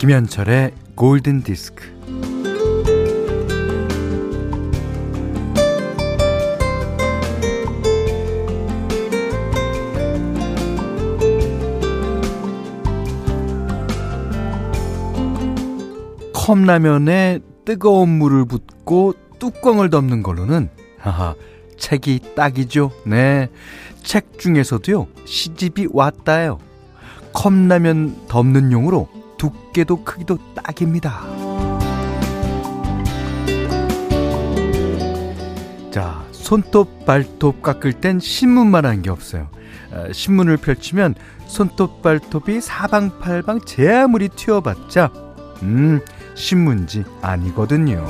김현철의 골든 디스크. 컵라면에 뜨거운 물을 붓고 뚜껑을 덮는 걸로는 하하 책이 딱이죠. 네. 책 중에서도요. 시집이 왔다요. 컵라면 덮는 용으로 두께도 크기도 딱입니다. 자, 손톱, 발톱 깎을 땐 신문만 한 게 없어요. 아, 신문을 펼치면 손톱, 발톱이 사방팔방 제 아무리 튀어봤자, 음, 신문지 아니거든요.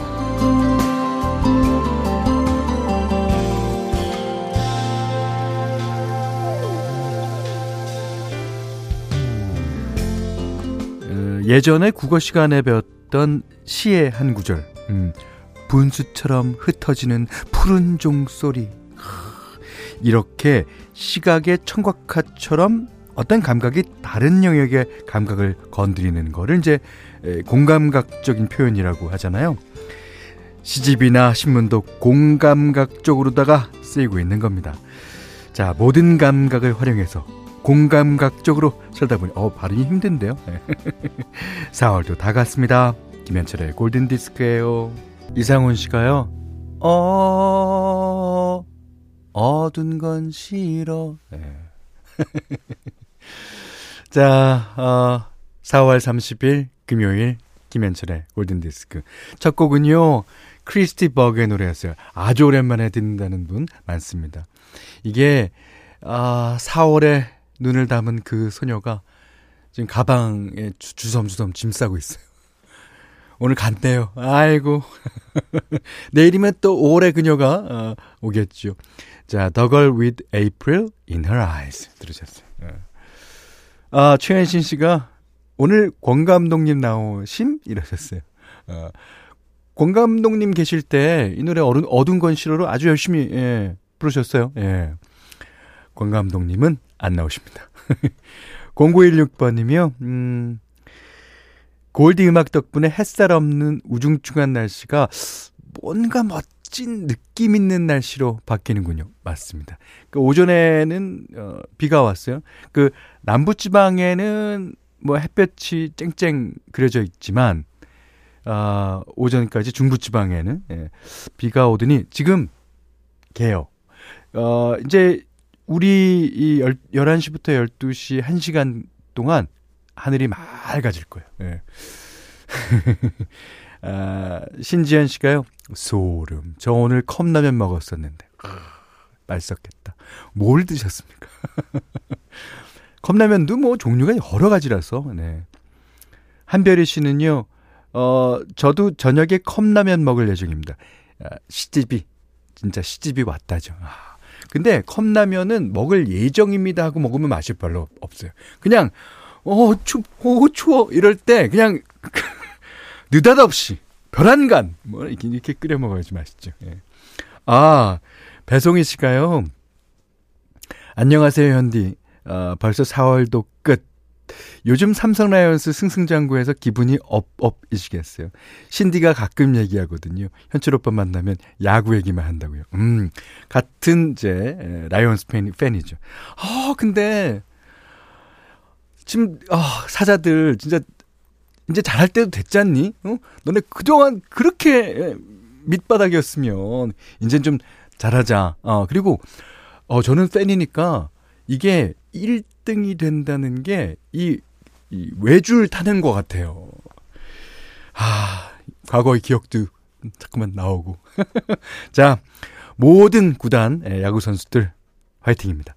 예전에 국어 시간에 배웠던 시의 한 구절. 음, 분수처럼 흩어지는 푸른 종소리. 이렇게 시각의 청각화처럼 어떤 감각이 다른 영역의 감각을 건드리는 거를 이제 공감각적인 표현이라고 하잖아요. 시집이나 신문도 공감각적으로다가 쓰이고 있는 겁니다. 자, 모든 감각을 활용해서 공감각적으로 살다 보니 어 발음이 힘든데요. 4월도 다 갔습니다. 김현철의 골든 디스크예요. 이상훈 씨가요. 어 어둔 건 싫어. 네. 자, 어, 4월 30일 금요일 김현철의 골든 디스크 첫 곡은요. 크리스티 버그의 노래였어요. 아주 오랜만에 듣는다는 분 많습니다. 이게 아, 4월에 눈을 담은 그 소녀가 지금 가방에 주 섬주섬 짐 싸고 있어요. 오늘 간대요. 아이고. 내일이면 또 올해 그녀가 어, 오겠죠. 자, The Girl with April in Her Eyes 들으셨어요. 예. 아, 최현신 씨가 오늘 권 감독님 나오심? 이러셨어요. 어, 권 감독님 계실 때 이 노래 어른, 어두운 건 싫어로 아주 열심히 예, 부르셨어요. 예. 권 감독님은 안 나오십니다. 0916번님이요, 음, 골디 음악 덕분에 햇살 없는 우중충한 날씨가 뭔가 멋진 느낌 있는 날씨로 바뀌는군요. 맞습니다. 그 오전에는 어, 비가 왔어요. 그 남부지방에는 뭐 햇볕이 쨍쨍 그려져 있지만 아, 오전까지 중부지방에는 예, 비가 오더니 지금 개요. 어, 이제 우리 이 11시부터 12시 1시간 동안 하늘이 맑아질 거예요. 예. 아, 신지현 씨가요. 소름. 저 오늘 컵라면 먹었었는데. 맛있었겠다. 뭘 드셨습니까? 컵라면도 뭐 종류가 여러 가지라서. 네. 한별이 씨는요. 어, 저도 저녁에 컵라면 먹을 예정입니다. 아, 시집이 진짜 시집이 왔다죠. 아. 근데 컵라면은 먹을 예정입니다 하고 먹으면 맛이 별로 없어요. 그냥 어, 추, 어, 추워 이럴 때 그냥 느닷없이 별안간 뭐 이렇게, 이렇게 끓여 먹어야지 맛있죠. 예. 아 배송희 씨가요. 안녕하세요 현디. 아, 벌써 4월도 끝. 요즘 삼성 라이온스 승승장구에서 기분이 업업이시겠어요. 신디가 가끔 얘기하거든요. 현철 오빠 만나면 야구 얘기만 한다고요. 음, 같은 이제 라이온스 팬, 팬이죠. 아, 근데 지금 아, 사자들 진짜 이제 잘할 때도 됐잖니? 어? 너네 그동안 그렇게 밑바닥이었으면 이젠 좀 잘하자. 어, 그리고 어 저는 팬이니까 이게 1 등이 된다는 게 이 이 외줄 타는 것 같아요. 아, 과거의 기억도 자꾸만 나오고. 자, 모든 구단 예, 야구 선수들 화이팅입니다.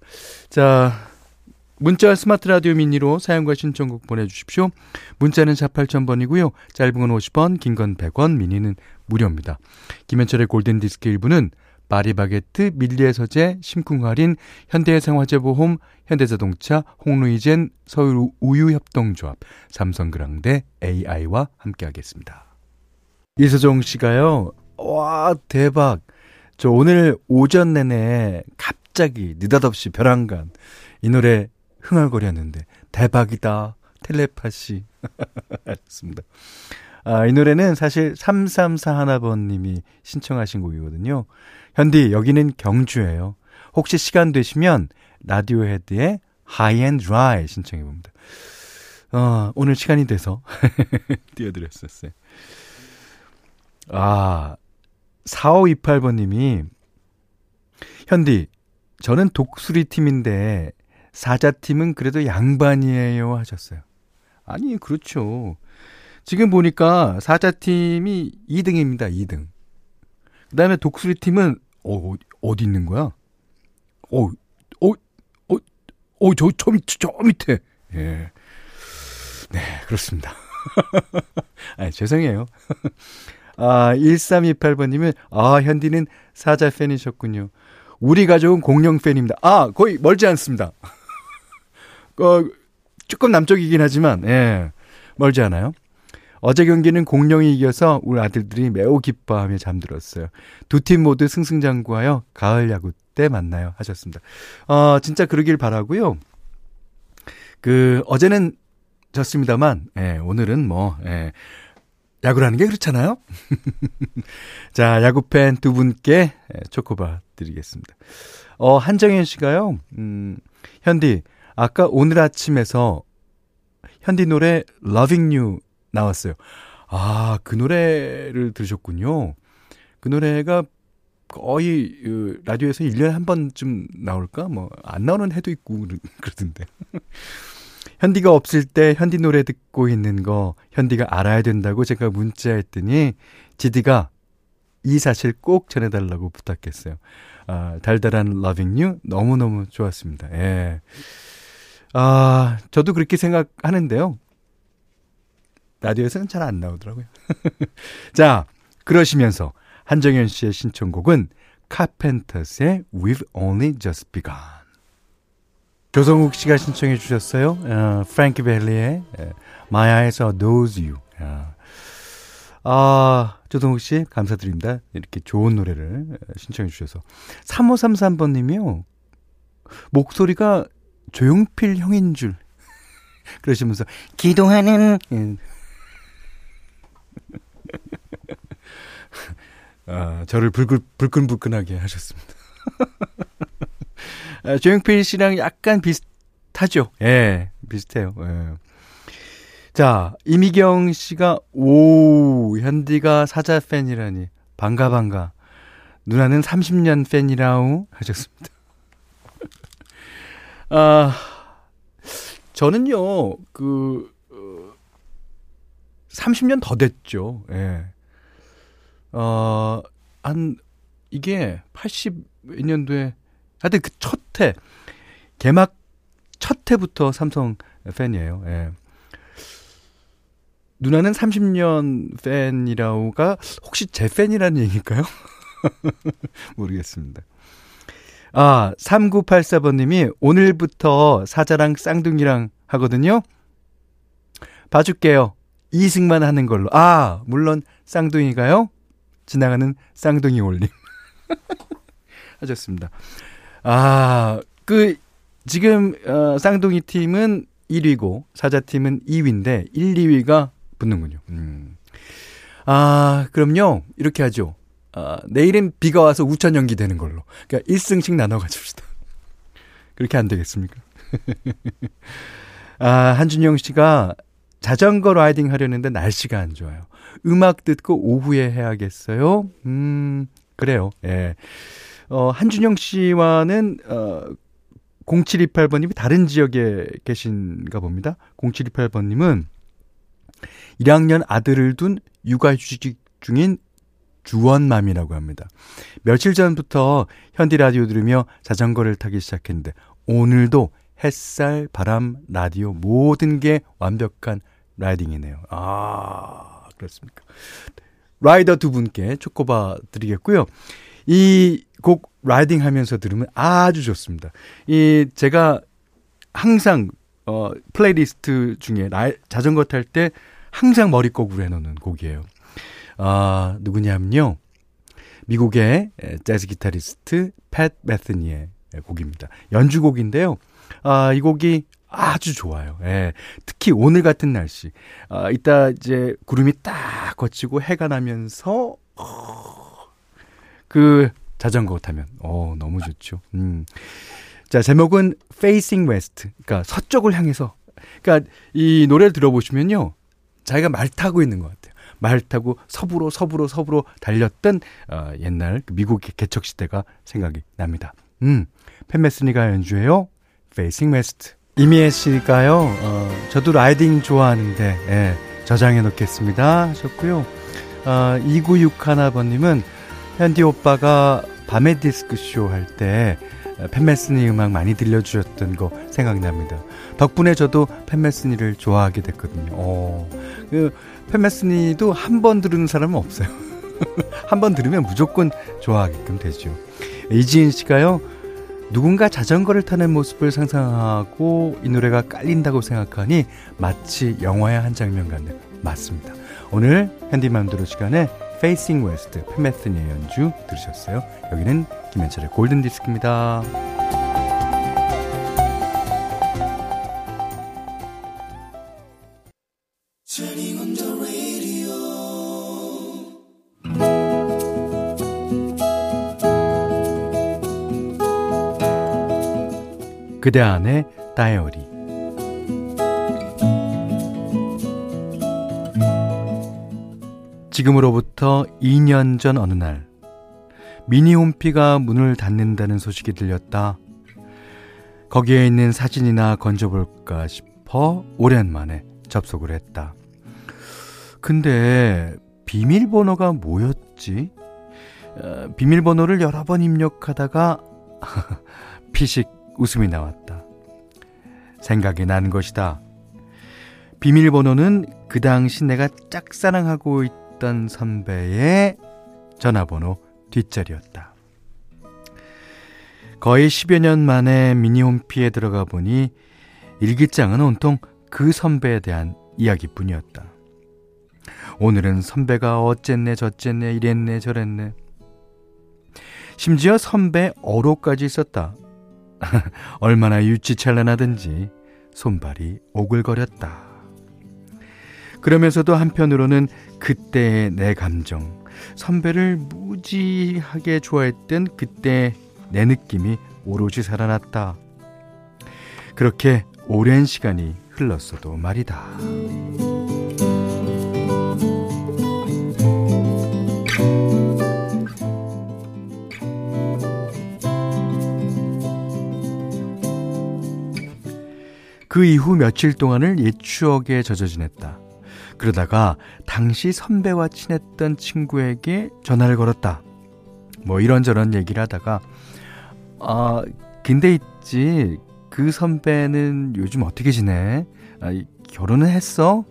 자, 문자 스마트 라디오 미니로 사용과 신청곡 보내주십시오. 문자는 4 8000번이고요. 짧은 건 50원, 긴 건 100원, 미니는 무료입니다. 김현철의 골든디스크 일부는 파리바게트, 밀리에서재, 심쿵할인, 현대생활재보험, 현대자동차, 홍루이젠, 서울우유협동조합, 삼성그랑데 AI와 함께하겠습니다. 이서정 씨가요. 와 대박. 저 오늘 오전 내내 갑자기 느닷없이 벼랑간 이 노래 흥얼거렸는데 대박이다. 텔레파시. 알겠습니다. 아, 이 노래는 사실 3341 하나번님이 신청하신 곡이거든요. 현디, 여기는 경주예요. 혹시 시간 되시면 라디오 헤드의 High and Dry 신청해 봅니다. 어, 오늘 시간이 돼서 띄워드렸었어요. 아, 4528번 님이 현디, 저는 독수리 팀인데 사자 팀은 그래도 양반이에요 하셨어요. 아니, 그렇죠. 지금 보니까 사자 팀이 2등입니다. 2등. 그다음에 독수리 팀은 어, 어디 있는 거야? 어, 어, 어, 어, 저, 저, 밑, 저 밑에. 예. 네, 그렇습니다. 아, 죄송해요. 아, 1328번님은, 아, 현디는 사자 팬이셨군요. 우리 가족은 공룡 팬입니다. 아, 거의 멀지 않습니다. 어, 조금 남쪽이긴 하지만, 예, 멀지 않아요. 어제 경기는 공룡이 이겨서 우리 아들들이 매우 기뻐하며 잠들었어요. 두 팀 모두 승승장구하여 가을 야구 때 만나요 하셨습니다. 어, 진짜 그러길 바라고요. 그 어제는 졌습니다만 예, 오늘은 뭐 예, 야구라는 게 그렇잖아요. 자, 야구 팬 두 분께 예, 초코바 드리겠습니다. 어, 한정현 씨가요. 음, 현디 아까 오늘 아침에서 현디 노래 Loving You 나왔어요. 아, 그 노래를 들으셨군요. 그 노래가 거의 그 라디오에서 1년에 한 번쯤 나올까? 뭐 안 나오는 해도 있고 그러던데. 현디가 없을 때 현디 노래 듣고 있는 거 현디가 알아야 된다고 제가 문자했더니 지디가 이 사실 꼭 전해달라고 부탁했어요. 아, 달달한 Loving You 너무너무 좋았습니다. 예. 아, 저도 그렇게 생각하는데요. 라디오에서는 잘 안 나오더라고요. 자, 그러시면서 한정현 씨의 신청곡은 카펜터스의 We've Only Just Begun. 조성욱 씨가 신청해 주셨어요. 어, 프랭키 벨리의 My Eyes Are Those You. 아, 아, 조성욱 씨 감사드립니다. 이렇게 좋은 노래를 신청해 주셔서. 3533번님이요. 목소리가 조용필 형인 줄. 그러시면서 기도하는 아, 저를 불끈, 불끈불끈하게 하셨습니다. 아, 조영필 씨랑 약간 비슷하죠? 예, 비슷해요. 예. 자, 이미경 씨가, 오, 현디가 사자 팬이라니. 반가, 반가. 누나는 30년 팬이라우 하셨습니다. 아, 저는요, 그, 30년 더 됐죠. 예. 어, 한, 이게 80년도에, 하여튼 그 첫 해, 개막 첫 해부터 삼성 팬이에요. 예. 누나는 30년 팬이라고가 혹시 제 팬이라는 얘기일까요? 모르겠습니다. 아, 3984번님이 오늘부터 사자랑 쌍둥이랑 하거든요. 봐줄게요. 이승만 하는 걸로. 아, 물론 쌍둥이가요. 지나가는 쌍둥이 올림. 하셨습니다. 아, 그, 지금, 어, 쌍둥이 팀은 1위고, 사자 팀은 2위인데, 1, 2위가 붙는군요. 음. 아, 그럼요. 이렇게 하죠. 아, 내일은 비가 와서 우천 연기 되는 걸로. 그러니까 1승씩 나눠 가집시다. 그렇게 안 되겠습니까? 아, 한준영 씨가 자전거 라이딩 하려는데 날씨가 안 좋아요. 음악 듣고 오후에 해야겠어요. 음, 그래요. 예. 어, 한준영 씨와는, 어, 0728번님이 다른 지역에 계신가 봅니다. 0728번님은 1학년 아들을 둔 육아휴직 중인 주원맘이라고 합니다. 며칠 전부터 현디 라디오 들으며 자전거를 타기 시작했는데 오늘도 햇살, 바람, 라디오 모든 게 완벽한 라이딩이네요. 아, 그렇습니까? 라이더 두 분께 초코바 드리겠고요. 이 곡 라이딩 하면서 들으면 아주 좋습니다. 이 제가 항상 어 플레이리스트 중에 라, 자전거 탈 때 항상 머릿곡으로 해 놓는 곡이에요. 아, 누구냐면요. 미국의 재즈 기타리스트 팻 메스니의 곡입니다. 연주곡인데요. 아, 이 곡이 아주 좋아요. 예. 특히 오늘 같은 날씨. 아, 이따 이제 구름이 딱 거치고 해가 나면서, 어, 그 자전거 타면, 어, 너무 좋죠. 음. 자, 제목은 Facing West. 그러니까 서쪽을 향해서. 그러니까 이 노래를 들어보시면요. 자기가 말 타고 있는 것 같아요. 말 타고 서부로 서부로 서부로 달렸던 어, 옛날 그 미국 개척 시대가 생각이 납니다. 음, 팬메스니가 연주해요. Facing West. 이미애 씨가요. 어, 저도 라이딩 좋아하는데 예, 저장해 놓겠습니다 하셨고요. 어, 2961번님은 현디 오빠가 밤의 디스크쇼 할 때 팬메스니 음악 많이 들려주셨던 거 생각납니다. 덕분에 저도 팬메스니를 좋아하게 됐거든요. 어, 그 팬메스니도 한 번 들으는 사람은 없어요. 한 번 들으면 무조건 좋아하게끔 되죠. 이지인 씨가요. 누군가 자전거를 타는 모습을 상상하고 이 노래가 깔린다고 생각하니 마치 영화의 한 장면 같네요. 맞습니다. 오늘 핸디맘대로 시간에 Facing West 팬메스니의 연주 들으셨어요. 여기는 김현철의 골든 디스크입니다. 그대 안의 다이어리 지금으로부터 2년 전 어느 날 미니홈피가 문을 닫는다는 소식이 들렸다. 거기에 있는 사진이나 건져볼까 싶어 오랜만에 접속을 했다. 근데 비밀번호가 뭐였지? 어, 비밀번호를 여러 번 입력하다가 피식 웃음이 나왔다. 생각이 난 것이다. 비밀번호는 그 당시 내가 짝사랑하고 있던 선배의 전화번호 뒷자리였다. 거의 10여 년 만에 미니홈피에 들어가 보니 일기장은 온통 그 선배에 대한 이야기뿐이었다. 오늘은 선배가 어쨌네 저쨌네 이랬네 저랬네. 심지어 선배 어로까지 있었다. 얼마나 유치찬란하든지 손발이 오글거렸다. 그러면서도 한편으로는 그때의 내 감정, 선배를 무지하게 좋아했던 그때 내 느낌이 오롯이 살아났다. 그렇게 오랜 시간이 흘렀어도 말이다. 그 이후 며칠 동안을 옛 추억에 젖어 지냈다. 그러다가 당시 선배와 친했던 친구에게 전화를 걸었다. 뭐 이런저런 얘기를 하다가 아 근데 있지 그 선배는 요즘 어떻게 지내? 아, 결혼은 했어?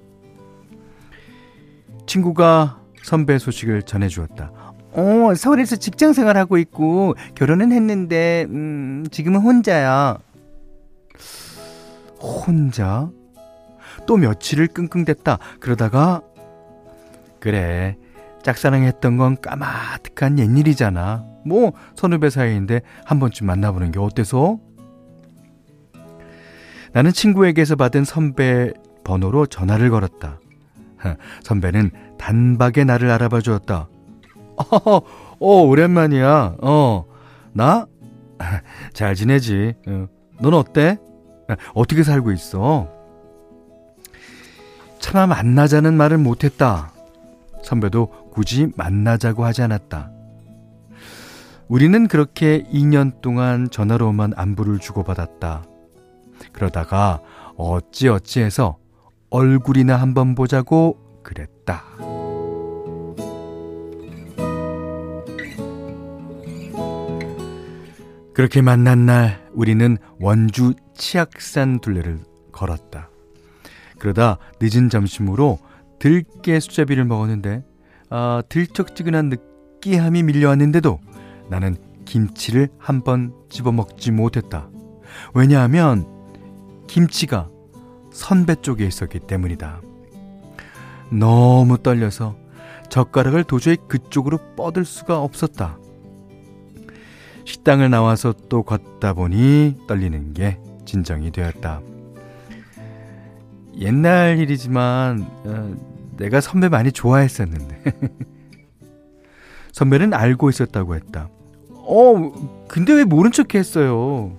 친구가 선배 소식을 전해주었다. 어 서울에서 직장 생활하고 있고 결혼은 했는데 음 지금은 혼자야. 혼자? 또 며칠을 끙끙댔다. 그러다가, 그래, 짝사랑했던 건 까마득한 옛일이잖아. 뭐, 선후배 사이인데 한 번쯤 만나보는 게 어때서? 나는 친구에게서 받은 선배 번호로 전화를 걸었다. 선배는 단박에 나를 알아봐 주었다. 어, 어, 오랜만이야. 어, 나? 잘 지내지. 어, 넌 어때? 어떻게 살고 있어? 차마 만나자는 말을 못했다. 선배도 굳이 만나자고 하지 않았다. 우리는 그렇게 2년 동안 전화로만 안부를 주고받았다. 그러다가 어찌어찌 해서 얼굴이나 한번 보자고 그랬다. 그렇게 만난 날 우리는 원주 치악산 둘레를 걸었다. 그러다 늦은 점심으로 들깨 수제비를 먹었는데 아, 들쩍지근한 느끼함이 밀려왔는데도 나는 김치를 한 번 집어먹지 못했다. 왜냐하면 김치가 선배 쪽에 있었기 때문이다. 너무 떨려서 젓가락을 도저히 그쪽으로 뻗을 수가 없었다. 식당을 나와서 또 걷다 보니 떨리는 게 진정이 되었다. 옛날 일이지만 어, 내가 선배 많이 좋아했었는데 선배는 알고 있었다고 했다. 어, 근데 왜 모른 척 했어요?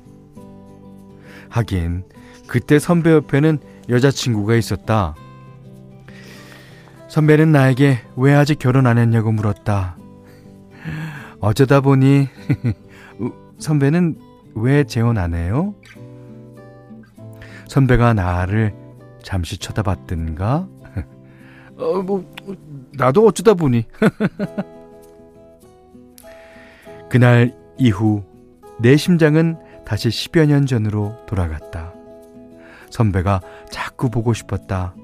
하긴 그때 선배 옆에는 여자친구가 있었다. 선배는 나에게 왜 아직 결혼 안 했냐고 물었다. 어쩌다 보니 선배는 왜 재혼 안 해요? 선배가 나를 잠시 쳐다봤든가? 어, 뭐, 나도 어쩌다 보니. 그날 이후 내 심장은 다시 10여 년 전으로 돌아갔다. 선배가 자꾸 보고 싶었다.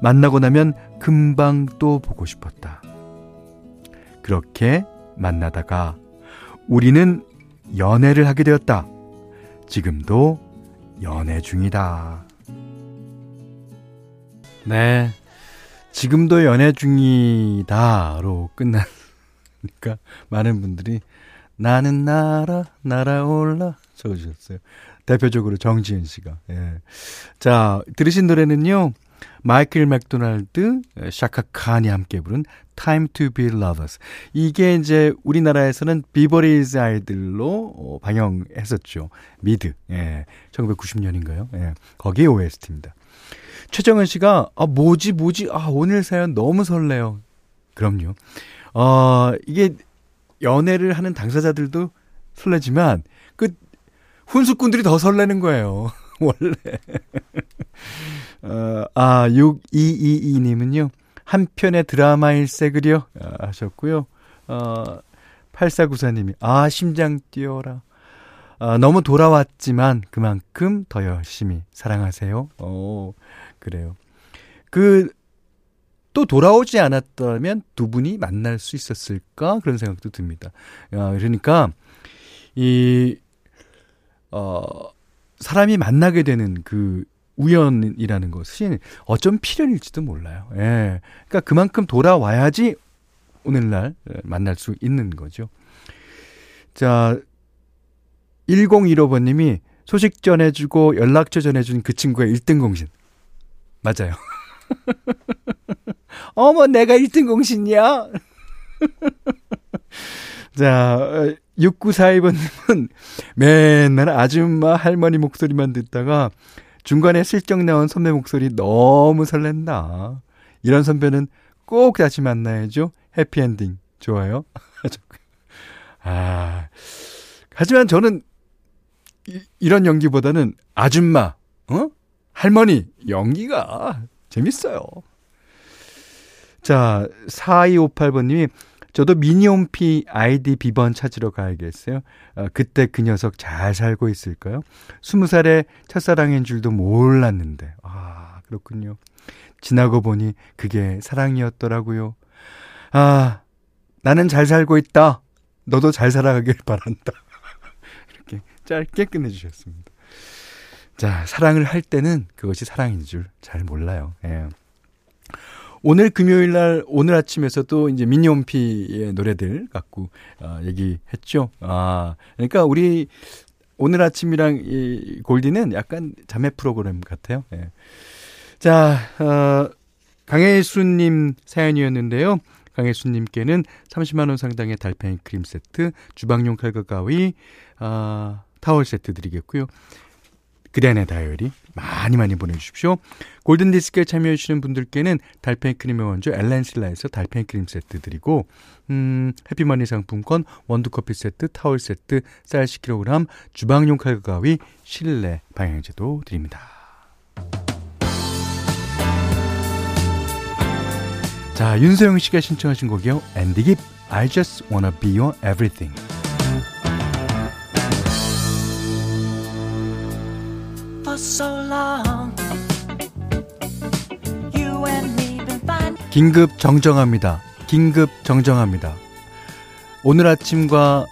만나고 나면 금방 또 보고 싶었다. 그렇게 만나다가 우리는 연애를 하게 되었다. 지금도 연애 중이다. 네. 지금도 연애 중이다로 끝나니까 많은 분들이 나는 날아, 날아올라 적어주셨어요. 대표적으로 정지은 씨가. 예. 자, 들으신 노래는요. 마이클 맥도날드, 샤카 칸이 함께 부른 Time to be Lovers. 이게 이제 우리나라에서는 비버리힐즈 아이들로 어, 방영했었죠. 미드. 예. 1990년인가요? 예. 거기에 OST입니다. 최정은 씨가 아 뭐지 뭐지 아 오늘 사연 너무 설레요. 그럼요. 어 이게 연애를 하는 당사자들도 설레지만 그 훈수꾼들이 더 설레는 거예요. 원래. 어, 아, 6222님은요, 한 편의 드라마일세 그려 아, 하셨고요. 어, 8494님이, 아, 심장 뛰어라. 아, 너무 돌아왔지만 그만큼 더 열심히 사랑하세요. 어, 그래요. 그, 또 돌아오지 않았다면 두 분이 만날 수 있었을까? 그런 생각도 듭니다. 아, 그러니까, 이, 어, 사람이 만나게 되는 그 우연이라는 것이 어쩜 필연일지도 몰라요. 예. 그러니까 그만큼 돌아와야지 오늘날 만날 수 있는 거죠. 자, 1015번님이 소식 전해주고 연락처 전해준 그 친구의 1등 공신. 맞아요. 어머, 내가 1등 공신이야? 자, 6942번님은 맨날 아줌마 할머니 목소리만 듣다가 중간에 슬쩍 나온 선배 목소리 너무 설렌다. 이런 선배는 꼭 다시 만나야죠. 해피엔딩. 좋아요. 아, 하지만 저는 이, 이런 연기보다는 아줌마, 어? 할머니 연기가 재밌어요. 자, 4258번님이 저도 미니홈피 아이디 비번 찾으러 가야겠어요. 어, 그때 그 녀석 잘 살고 있을까요? 20살에 첫사랑인 줄도 몰랐는데. 아, 그렇군요. 지나고 보니 그게 사랑이었더라고요. 아, 나는 잘 살고 있다. 너도 잘 살아가길 바란다. 이렇게 짧게 끝내주셨습니다. 자, 사랑을 할 때는 그것이 사랑인 줄 잘 몰라요. 예. 오늘 금요일 날 오늘 아침에서도 이제 미니홈피의 노래들 갖고 어, 얘기했죠. 아, 그러니까 우리 오늘 아침이랑 이 골디는 약간 자매 프로그램 같아요. 예. 자, 어, 강혜수님 사연이었는데요. 강혜수님께는 30만 원 상당의 달팽이 크림 세트, 주방용 칼과 가위, 아, 타월 세트 드리겠고요. 그대안의 다이어리 많이 많이 보내주십시오. 골든디스크에 참여해주시는 분들께는 달팽이 크림의 원조 엘렌실라에서 달팽이 크림 세트 드리고 음, 해피머니 상품권 원두커피 세트, 타월 세트, 쌀 10kg, 주방용 칼과 가위, 실내 방향제도 드립니다. 자, 윤서영 씨가 신청하신 곡이요. 앤디 깁, I just wanna be your everything. 긴급 정정합니다. 긴급 정정합니다. 오늘 아침과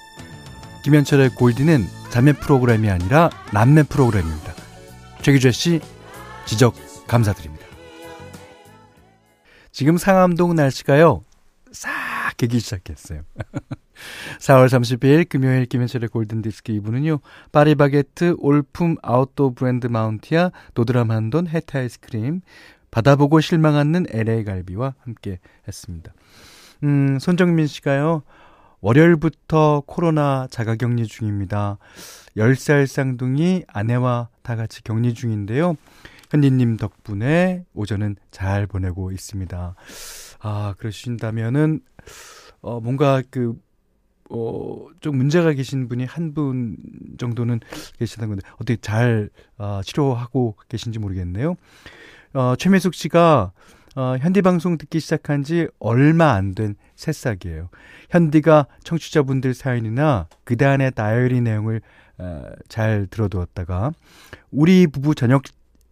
김현철의 골디는 자매 프로그램이 아니라 남매 프로그램입니다. 최기재 씨 지적 감사드립니다. 지금 상암동 날씨가요. 싹 개기 시작했어요. 4월 30일 금요일 김현철의 골든디스크 2부는요. 파리바게트, 올품, 아웃도어 브랜드 마운티아, 노드람 한돈, 해타 아이스크림, 받아보고 실망 않는 LA 갈비와 함께 했습니다. 음, 손정민 씨가요. 월요일부터 코로나 자가 격리 중입니다. 10살 쌍둥이 아내와 다 같이 격리 중인데요. 현디님 덕분에 오전은 잘 보내고 있습니다. 아, 그러신다면은, 어, 뭔가 그, 어, 좀 문제가 계신 분이 한 분 정도는 계시다는 건데, 어떻게 잘, 어, 치료하고 계신지 모르겠네요. 어, 최매숙 씨가, 어, 현디 방송 듣기 시작한 지 얼마 안 된 새싹이에요. 현디가 청취자분들 사연이나 그다음에 다이어리 내용을 어, 잘 들어두었다가 우리 부부 저녁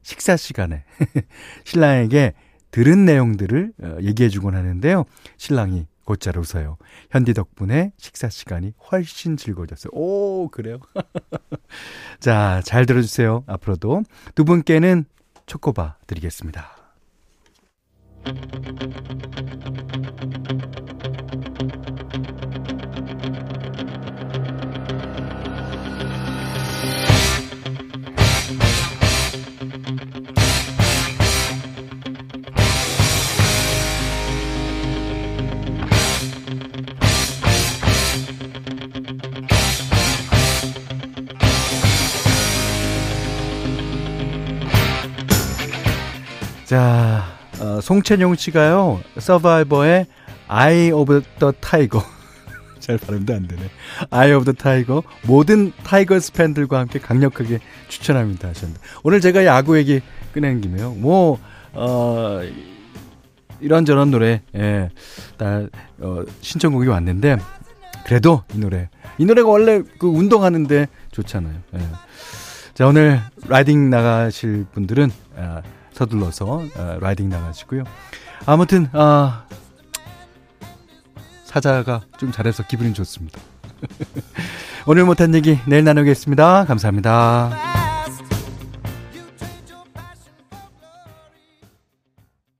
식사 시간에 신랑에게 들은 내용들을 어, 얘기해 주곤 하는데요. 신랑이 곧잘 웃어요. 현디 덕분에 식사 시간이 훨씬 즐거워졌어요. 오, 그래요? 자, 잘 들어주세요. 앞으로도 두 분께는 초코바 드리겠습니다. 자, 어, 송채용 씨가요, 서바이버의 Eye of the Tiger. 잘 발음도 안 되네. Eye of the Tiger. 모든 타이거스 팬들과 함께 강력하게 추천합니다. 하셨는데. 오늘 제가 야구 얘기 꺼낸 김에요. 뭐, 어, 이런저런 노래, 예, 다, 어, 신청곡이 왔는데, 그래도 이 노래. 이 노래가 원래 그 운동하는데 좋잖아요. 예. 자, 오늘 라이딩 나가실 분들은, 아, 서둘러서 어, 라이딩 나가시고요. 아무튼 아 사자가 좀 잘해서 기분이 좋습니다. 오늘 못한 얘기 내일 나누겠습니다. 감사합니다.